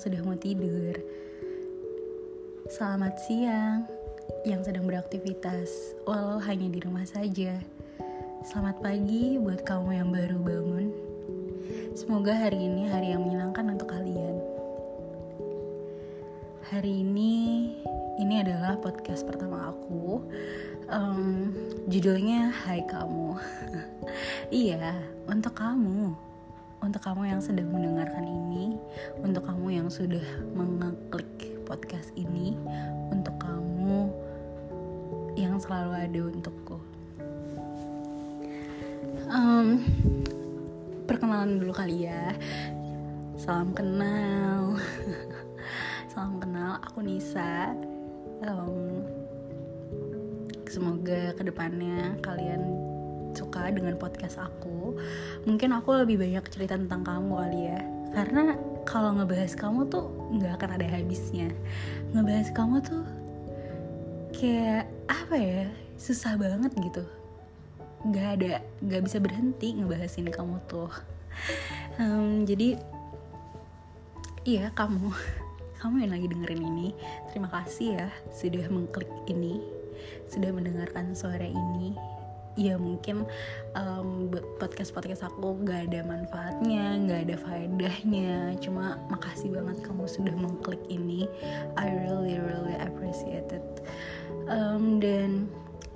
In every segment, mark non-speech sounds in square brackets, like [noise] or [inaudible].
sudah mau tidur. Selamat siang yang sedang beraktivitas, walau hanya di rumah saja. Selamat pagi buat kamu yang baru bangun. Semoga hari ini hari yang menyenangkan untuk kalian. Hari ini, ini adalah podcast pertama aku. Um, judulnya Hai Kamu. [laughs] iya, untuk kamu untuk kamu yang sedang mendengarkan ini, untuk kamu yang sudah mengeklik podcast ini, untuk kamu yang selalu ada untukku. Um, perkenalan dulu kali ya. Salam kenal. [laughs] Salam kenal, aku Nisa. Um, semoga ke depannya kalian suka dengan podcast aku mungkin aku lebih banyak cerita tentang kamu kali ya. Karena kalau ngebahas kamu tuh nggak akan ada habisnya. Ngebahas kamu tuh kayak apa ya susah banget gitu. Nggak ada nggak bisa berhenti ngebahasin kamu tuh. Um, jadi iya kamu [laughs] kamu yang lagi dengerin ini. Terima kasih ya sudah mengklik ini sudah mendengarkan suara ini ya mungkin um, podcast podcast aku gak ada manfaatnya gak ada faedahnya. Cuma makasih banget kamu sudah mengklik ini. I really really appreciate it. Um, dan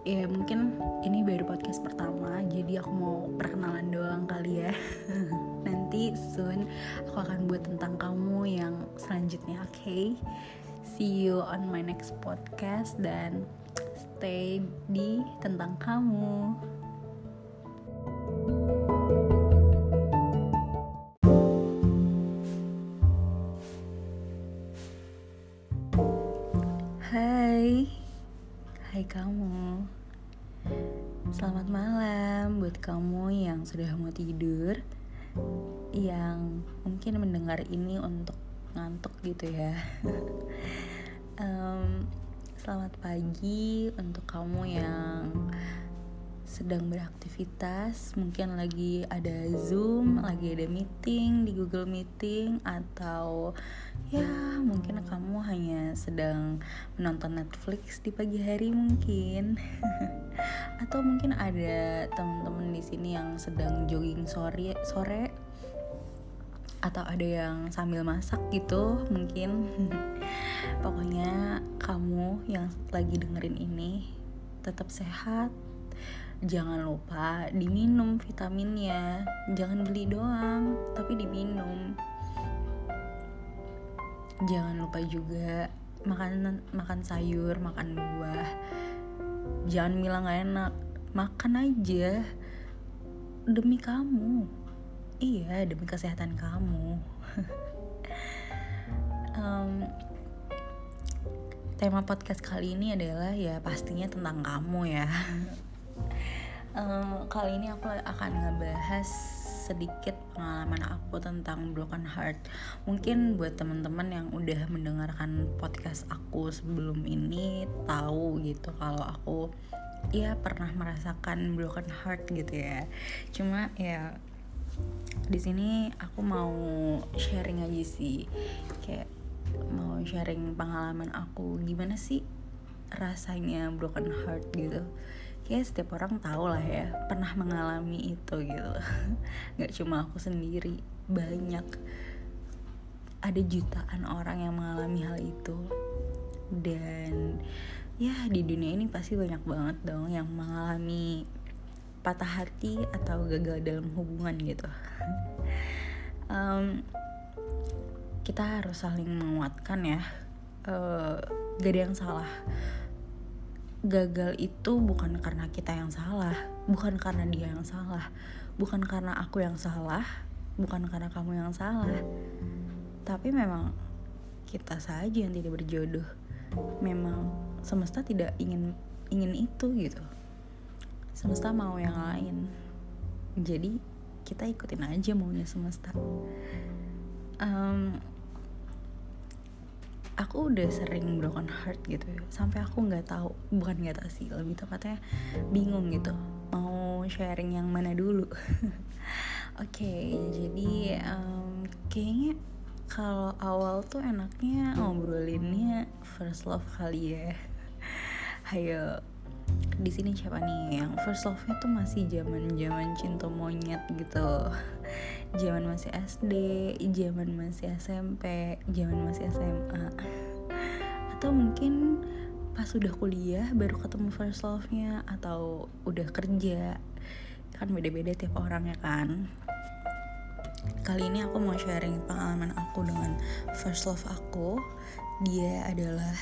ya mungkin ini baru podcast pertama jadi aku mau perkenalan doang kali ya. [laughs] Nanti soon aku akan buat tentang kamu yang selanjutnya oke okay? see you on my next podcast dan stay di tentang kamu. Hai, hai kamu. Selamat malam buat kamu yang sudah mau tidur, yang mungkin mendengar ini untuk ngantuk gitu ya. [laughs] um, Selamat pagi untuk kamu yang sedang beraktivitas, mungkin lagi ada Zoom, lagi ada meeting di Google Meeting atau ya mungkin kamu hanya sedang menonton Netflix di pagi hari mungkin. [laughs] atau mungkin ada teman-teman di sini yang sedang jogging sore sore. Atau ada yang sambil masak gitu mungkin [laughs] pokoknya kamu yang lagi dengerin ini tetap sehat. Jangan lupa diminum vitaminnya. Jangan beli doang tapi diminum. Jangan lupa juga makan makan sayur makan buah. Jangan bilang gak enak makan aja demi kamu. Iya demi kesehatan kamu. [laughs] Um, tema podcast kali ini adalah ya pastinya tentang kamu ya. [laughs] Um, kali ini aku akan ngebahas sedikit pengalaman aku tentang broken heart. Mungkin buat teman-teman yang udah mendengarkan podcast aku sebelum ini tahu gitu kalau aku ya pernah merasakan broken heart gitu ya. Cuma ya di sini aku mau sharing aja sih. Kayak sharing pengalaman aku gimana sih rasanya broken heart gitu. Kayak setiap orang tahu lah ya pernah mengalami itu gitu. [laughs] Nggak cuma aku sendiri banyak. Ada jutaan orang yang mengalami hal itu. Dan ya di dunia ini pasti banyak banget dong yang mengalami patah hati atau gagal dalam hubungan gitu. [laughs] Um, kita harus saling menguatkan ya. Uh, gak ada yang salah. Gagal itu bukan karena kita yang salah bukan karena dia yang salah bukan karena aku yang salah bukan karena kamu yang salah. Tapi memang kita saja yang tidak berjodoh. Memang semesta tidak ingin ingin itu gitu. Semesta mau yang lain. Jadi kita ikutin aja maunya semesta. Um, aku udah sering broken heart gitu ya. Sampai aku nggak tahu bukan nggak tahu sih lebih tepatnya bingung gitu. Mau sharing yang mana dulu? [laughs] Oke okay, jadi um, kayaknya kalau awal tuh enaknya ngobrolinnya first love kali ya. [laughs] Hayo di sini siapa nih yang first love-nya tuh masih zaman zaman cinta monyet gitu zaman masih SD zaman masih SMP zaman masih SMA atau mungkin pas udah kuliah baru ketemu first love-nya atau udah kerja. Kan beda-beda tiap orang ya kan. Kali ini aku mau sharing pengalaman aku dengan first love aku. Dia adalah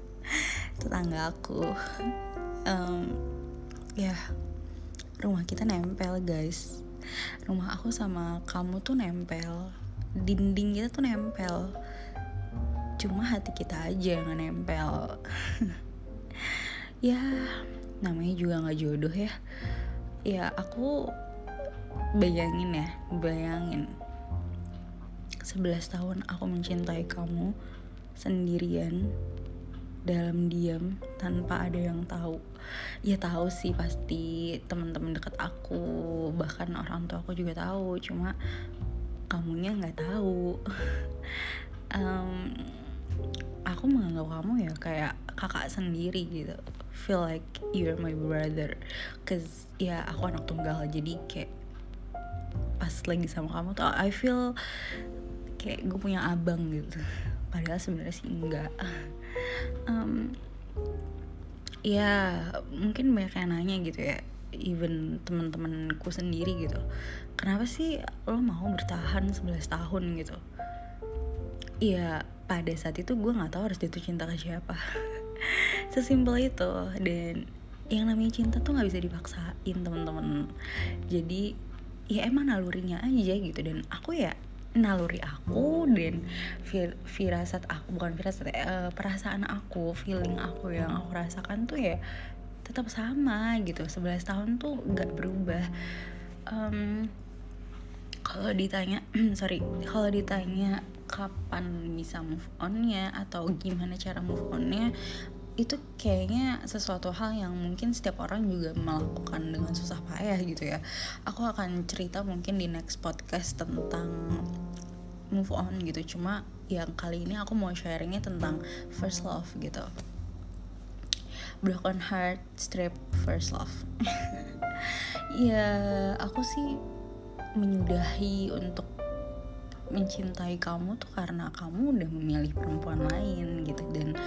[laughs] tetangga aku. Um, ya rumah kita nempel guys rumah aku sama kamu tuh nempel. Dinding kita tuh nempel. Cuma hati kita aja yang nempel. [laughs] Ya namanya juga nggak jodoh ya. Ya aku bayangin ya bayangin. 11 tahun aku mencintai kamu sendirian dalam diam tanpa ada yang tahu. Ya tahu sih pasti teman-teman dekat aku bahkan orang tua aku juga tahu cuma kamunya nggak tahu. [laughs] Um, aku menganggap kamu ya kayak kakak sendiri gitu. Feel like you're my brother. Cause ya aku anak tunggal jadi kayak pas lagi sama kamu tuh I feel kayak gue punya abang gitu padahal sebenarnya sih enggak. Um, ya mungkin banyak yang nanya gitu ya even teman-temanku sendiri gitu. Kenapa sih lo mau bertahan 11 tahun gitu? Ya pada saat itu gue nggak tahu harus jatuh cinta ke siapa. [laughs] Sesimpel itu. Dan yang namanya cinta tuh nggak bisa dipaksain teman-teman jadi ya emang nalurinya aja gitu. Dan aku ya naluri aku dan fir firasat aku bukan firasat uh, perasaan aku feeling aku yang aku rasakan tuh ya tetap sama gitu. 11 tahun tuh nggak berubah. Um, kalau ditanya [clears throat] sorry kalau ditanya kapan bisa move onnya atau gimana cara move onnya itu kayaknya sesuatu hal yang mungkin setiap orang juga melakukan dengan susah payah gitu ya. Aku akan cerita mungkin di next podcast tentang move on gitu. Cuma yang kali ini aku mau sharingnya tentang first love gitu. Broken heart strip first love. [laughs] Ya aku sih menyudahi untuk mencintai kamu tuh karena kamu udah memilih perempuan lain gitu. Dan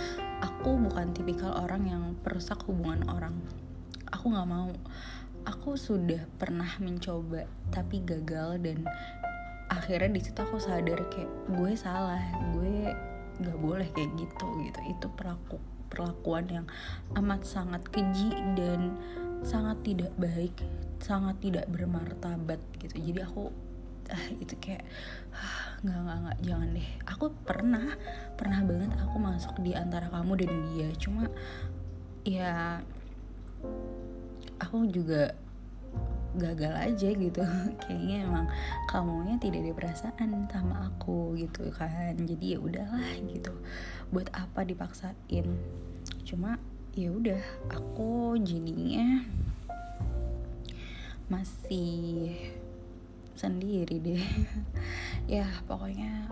aku bukan tipikal orang yang perusak hubungan orang. Aku nggak mau. Aku sudah pernah mencoba tapi gagal dan akhirnya di situ aku sadar kayak gue salah gue nggak boleh kayak gitu gitu. Itu perlaku perlakuan yang amat sangat keji dan sangat tidak baik sangat tidak bermartabat gitu. Jadi aku ah [laughs] itu kayak ah, nggak nggak nggak jangan deh. Aku pernah pernah banget aku masuk di antara kamu dan dia. Cuma ya aku juga gagal aja gitu. [laughs] Kayaknya emang kamunya tidak ada perasaan sama aku gitu kan. Jadi ya udahlah gitu. Buat apa dipaksain? Cuma ya udah aku jadinya masih sendiri deh. [laughs] Ya pokoknya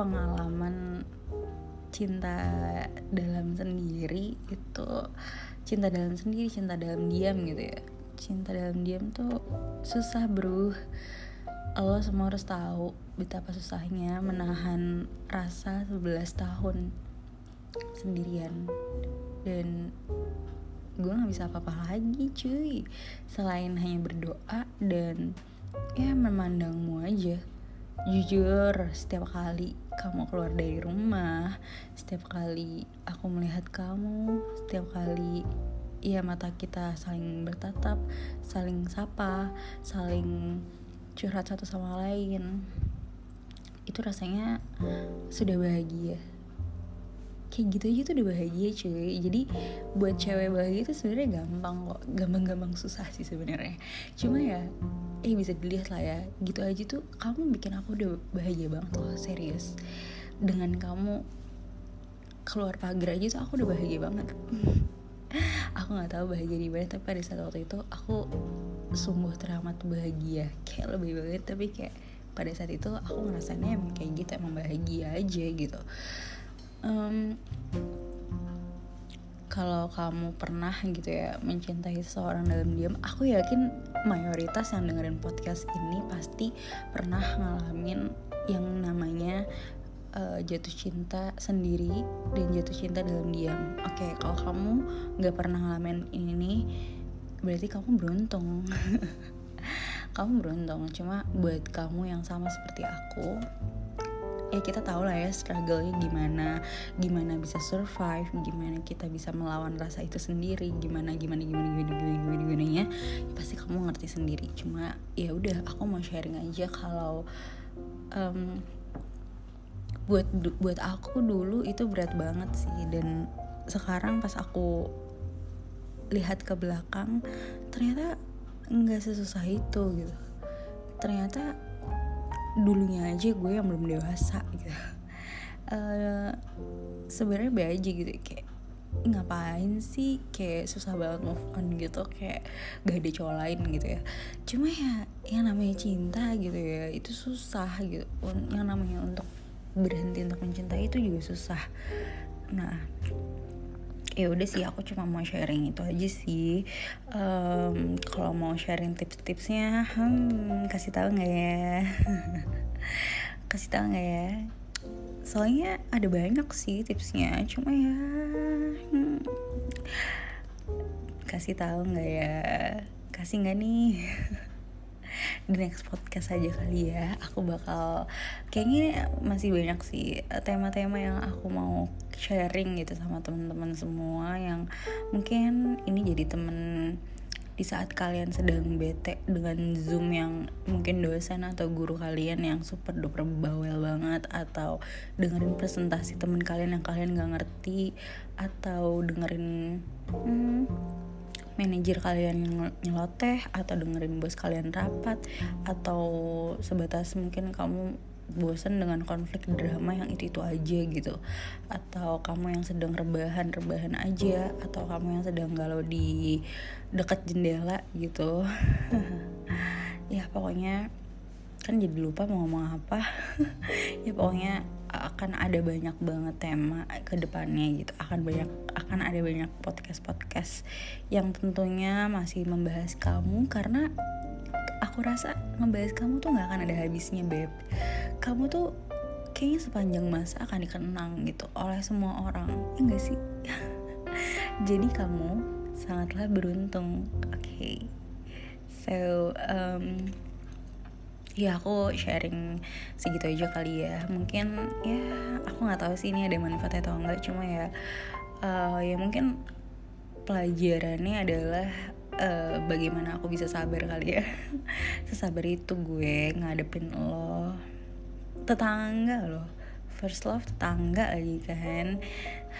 pengalaman cinta dalam sendiri itu cinta dalam sendiri cinta dalam diam gitu ya. Cinta dalam diam tuh susah bro. Lo semua harus tahu betapa susahnya menahan rasa 11 tahun sendirian. Dan gue nggak bisa apa-apa lagi cuy. Selain hanya berdoa dan ya memandangmu aja. Jujur setiap kali kamu keluar dari rumah setiap kali aku melihat kamu setiap kali ya mata kita saling bertatap saling sapa saling curhat satu sama lain itu rasanya sudah bahagia kayak gitu aja tuh udah bahagia cuy. Jadi buat cewek bahagia itu sebenarnya gampang kok. Gampang-gampang susah sih sebenarnya. Cuma ya eh bisa dilihat lah ya. Gitu aja tuh kamu bikin aku udah bahagia banget loh serius. Dengan kamu keluar pagar aja tuh aku udah bahagia banget. [laughs] Aku nggak tahu bahagia di mana tapi pada saat waktu itu aku sungguh teramat bahagia. Kayak lebih banget tapi kayak pada saat itu aku ngerasainnya emang kayak gitu emang bahagia aja gitu um, kalau kamu pernah gitu ya mencintai seseorang dalam diam aku yakin mayoritas yang dengerin podcast ini pasti pernah ngalamin yang namanya uh, jatuh cinta sendiri dan jatuh cinta dalam diam. Oke okay, kalau kamu nggak pernah ngalamin ini berarti kamu beruntung. [laughs] Kamu beruntung cuma buat kamu yang sama seperti aku ya kita tahu lah ya struggle-nya gimana gimana bisa survive gimana kita bisa melawan rasa itu sendiri gimana gimana gimana gimana gimana gimana, gimana ya. Pasti kamu ngerti sendiri. Cuma ya udah aku mau sharing aja kalau um, buat buat aku dulu itu berat banget sih. Dan sekarang pas aku lihat ke belakang ternyata nggak sesusah itu gitu. Ternyata dulunya aja gue yang belum dewasa gitu. Uh, sebenarnya be aja gitu kayak ngapain sih? Kayak susah banget move on gitu kayak gak ada cowok lain gitu ya. Cuma ya yang namanya cinta gitu ya itu susah gitu. Yang namanya untuk berhenti untuk mencintai itu juga susah. Nah ya udah sih aku cuma mau sharing itu aja sih. Um, kalau mau sharing tips-tipsnya hmm, kasih tahu nggak ya? [laughs] Kasih tahu nggak ya? Soalnya ada banyak sih tipsnya cuma ya hmm, kasih tahu nggak ya? Kasih nggak nih [laughs] di next podcast aja kali ya. Aku bakal kayaknya masih banyak sih tema-tema yang aku mau sharing gitu sama teman-teman semua yang mungkin ini jadi temen di saat kalian sedang bete dengan zoom yang mungkin dosen atau guru kalian yang super duper bawel banget atau dengerin presentasi temen kalian yang kalian gak ngerti atau dengerin hmm, manajer kalian nyeloteh atau dengerin bos kalian rapat atau sebatas mungkin kamu bosan dengan konflik drama yang itu itu aja gitu. Atau kamu yang sedang rebahan rebahan aja atau kamu yang sedang galau di dekat jendela gitu. [laughs] Ya pokoknya kan jadi lupa mau ngomong apa. [laughs] Ya pokoknya akan ada banyak banget tema ke depannya gitu. Akan banyak akan ada banyak podcast podcast yang tentunya masih membahas kamu karena aku rasa membahas kamu tuh nggak akan ada habisnya beb. Kamu tuh kayaknya sepanjang masa akan dikenang gitu oleh semua orang. Ya enggak sih? [laughs] Jadi kamu sangatlah beruntung. Oke. Okay. so um, ya aku sharing segitu aja kali ya. Mungkin ya aku nggak tahu sih ini ada manfaatnya atau enggak cuma ya uh, ya mungkin pelajarannya adalah uh, bagaimana aku bisa sabar kali ya. [laughs] Sesabar itu gue ngadepin lo tetangga loh first love tetangga lagi kan.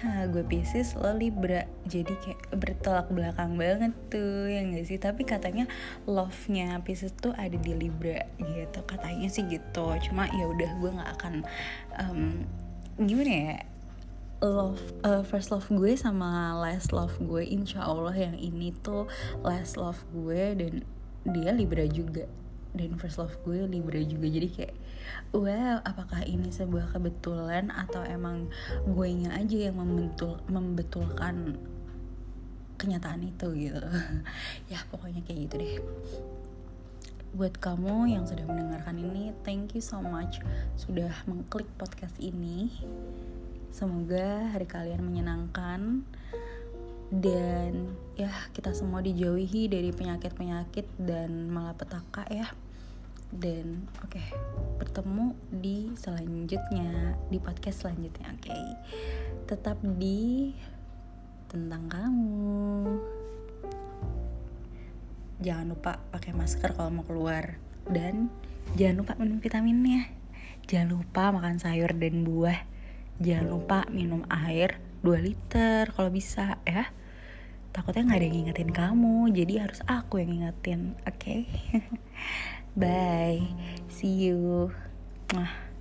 Ha, gue Pisces lo Libra. Jadi kayak bertolak belakang banget tuh ya gak sih? Tapi katanya love-nya Pisces tuh ada di Libra gitu. Katanya sih gitu. Cuma ya udah gue nggak akan um, gimana ya? Love uh, first love gue sama last love gue insya Allah yang ini tuh last love gue dan dia Libra juga dan first love gue Libra juga. Jadi kayak wow apakah ini sebuah kebetulan atau emang gue nya aja yang membetul membetulkan kenyataan itu gitu? [laughs] Ya pokoknya kayak gitu deh. Buat kamu yang sudah mendengarkan ini thank you so much sudah mengklik podcast ini. Semoga hari kalian menyenangkan dan ya kita semua dijauhi dari penyakit-penyakit dan malapetaka ya dan oke okay, bertemu di selanjutnya di podcast selanjutnya oke. Okay. tetap di tentang kamu. Jangan lupa pakai masker kalau mau keluar. Dan jangan lupa minum vitaminnya. Jangan lupa makan sayur dan buah. Jangan lupa minum air 2 liter kalau bisa ya takutnya nggak ada yang ngingetin kamu jadi harus aku yang ngingetin oke okay? [laughs] Bye. See you. Mwah.